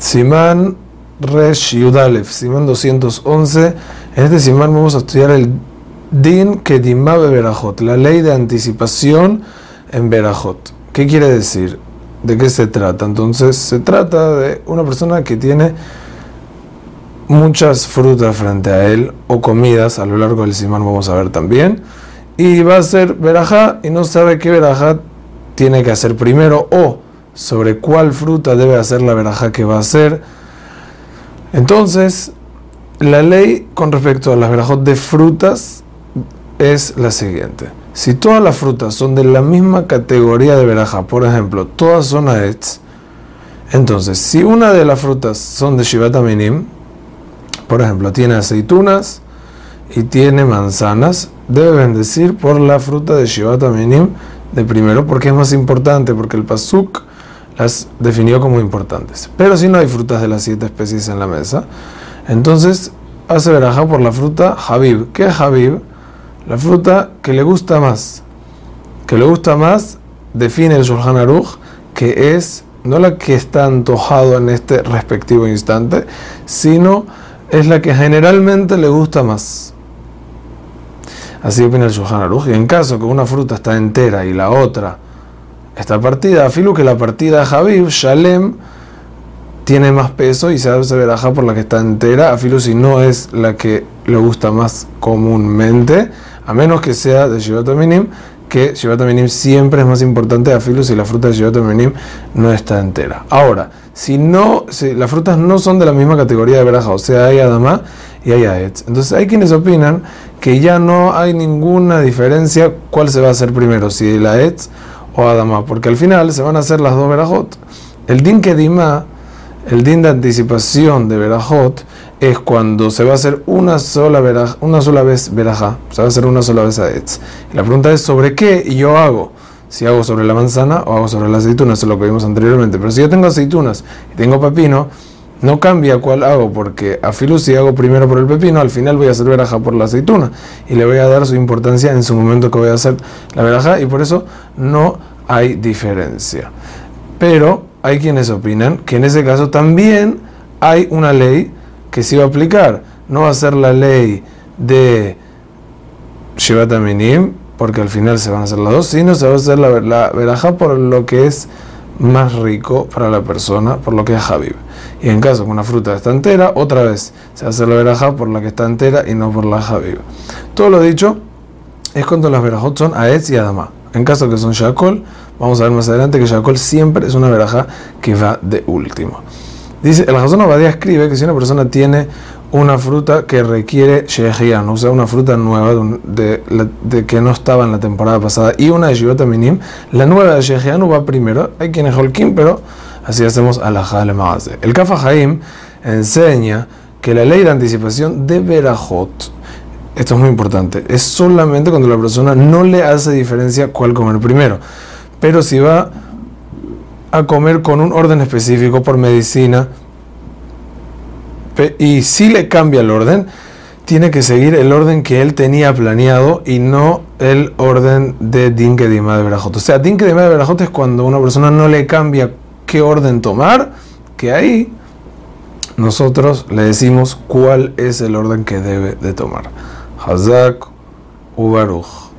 Simán Resh Yudalef, Simán 211. En este Simán vamos a estudiar el Din Kedimabe Berajot, la ley de anticipación en Berajot. ¿Qué quiere decir? ¿De qué se trata? Entonces, se trata de una persona que tiene muchas frutas frente a él o comidas, a lo largo del Simán vamos a ver también, y va a hacer verajá y no sabe qué verajá tiene que hacer primero o sobre cuál fruta debe hacer la verajá que va a hacer. Entonces, la ley con respecto a las verajot de frutas es la siguiente. Si todas las frutas son de la misma categoría de verajá, por ejemplo, todas son aetz, entonces, si una de las frutas son de Shivat Aminim, por ejemplo, tiene aceitunas y tiene manzanas, debe bendecir por la fruta de Shivat Aminim de primero, porque es más importante, porque el Pasuk las definió como importantes. Pero si no hay frutas de las siete especies en la mesa, entonces hace verajá por la fruta Habib. ¿Qué es Habib? La fruta que le gusta más. Que le gusta más, define el Shulchan Aruch, que es no la que está antojado en este respectivo instante, sino es la que generalmente le gusta más. Así opina el Shulchan Aruch. Y en caso que una fruta está entera y la otra está partida, afilu que la partida Habib, Shalem, tiene más peso y se hace veraja por la que está entera, afilu si no es la que le gusta más comúnmente, a menos que sea de Shivat Minim, que Shivat Minim siempre es más importante afilu si la fruta de Shivat Minim no está entera. Ahora, si no, si las frutas no son de la misma categoría de veraja, o sea, hay Adama y hay Aetz. Entonces hay quienes opinan que ya no hay ninguna diferencia cuál se va a hacer primero, si la Aetz o Adama, porque al final se van a hacer las dos verajot. El din kedima, el din de anticipación de verajot, es cuando se va a hacer una sola, veraj, una sola vez verajá, se va a hacer una sola vez Aetz. Y la pregunta es sobre qué yo hago si hago sobre la manzana o hago sobre la aceituna, eso es lo que vimos anteriormente. Pero si yo tengo aceitunas y tengo pepino, no cambia cuál hago, porque a Filu si hago primero por el pepino, al final voy a hacer veraja por la aceituna y le voy a dar su importancia en su momento que voy a hacer la veraja y por eso no hay diferencia. Pero hay quienes opinan que en ese caso también hay una ley que se va a aplicar. No va a ser la ley de Shivat Minim, porque al final se van a hacer las dos, sino se va a hacer la, la veraja por lo que es más rico para la persona, por lo que es Habib. Y en caso que una fruta está entera, otra vez se hacer la veraja por la que está entera y no por la Habib. Todo lo dicho es cuando las verajot son Aetz y Adama. En caso que son Shakol, vamos a ver más adelante que Shakol siempre es una veraja que va de último. Dice, el Hazón Abadía escribe que si una persona tiene una fruta que requiere shehian, o sea, una fruta nueva de, que no estaba en la temporada pasada, y una de Shivota Minim, la nueva de shehian va primero, hay quienes holkim, pero así hacemos a la Maase. El Kafa Haim enseña que la ley de anticipación de Berajot, esto es muy importante, es solamente cuando la persona no le hace diferencia cuál comer primero, pero si va a comer con un orden específico por medicina, y si le cambia el orden, tiene que seguir el orden que él tenía planeado y no el orden de Dinke Dima de Berajot. O sea, Dinke Dima de Berajot es cuando una persona no le cambia qué orden tomar, que ahí nosotros le decimos cuál es el orden que debe de tomar. خزک و رخ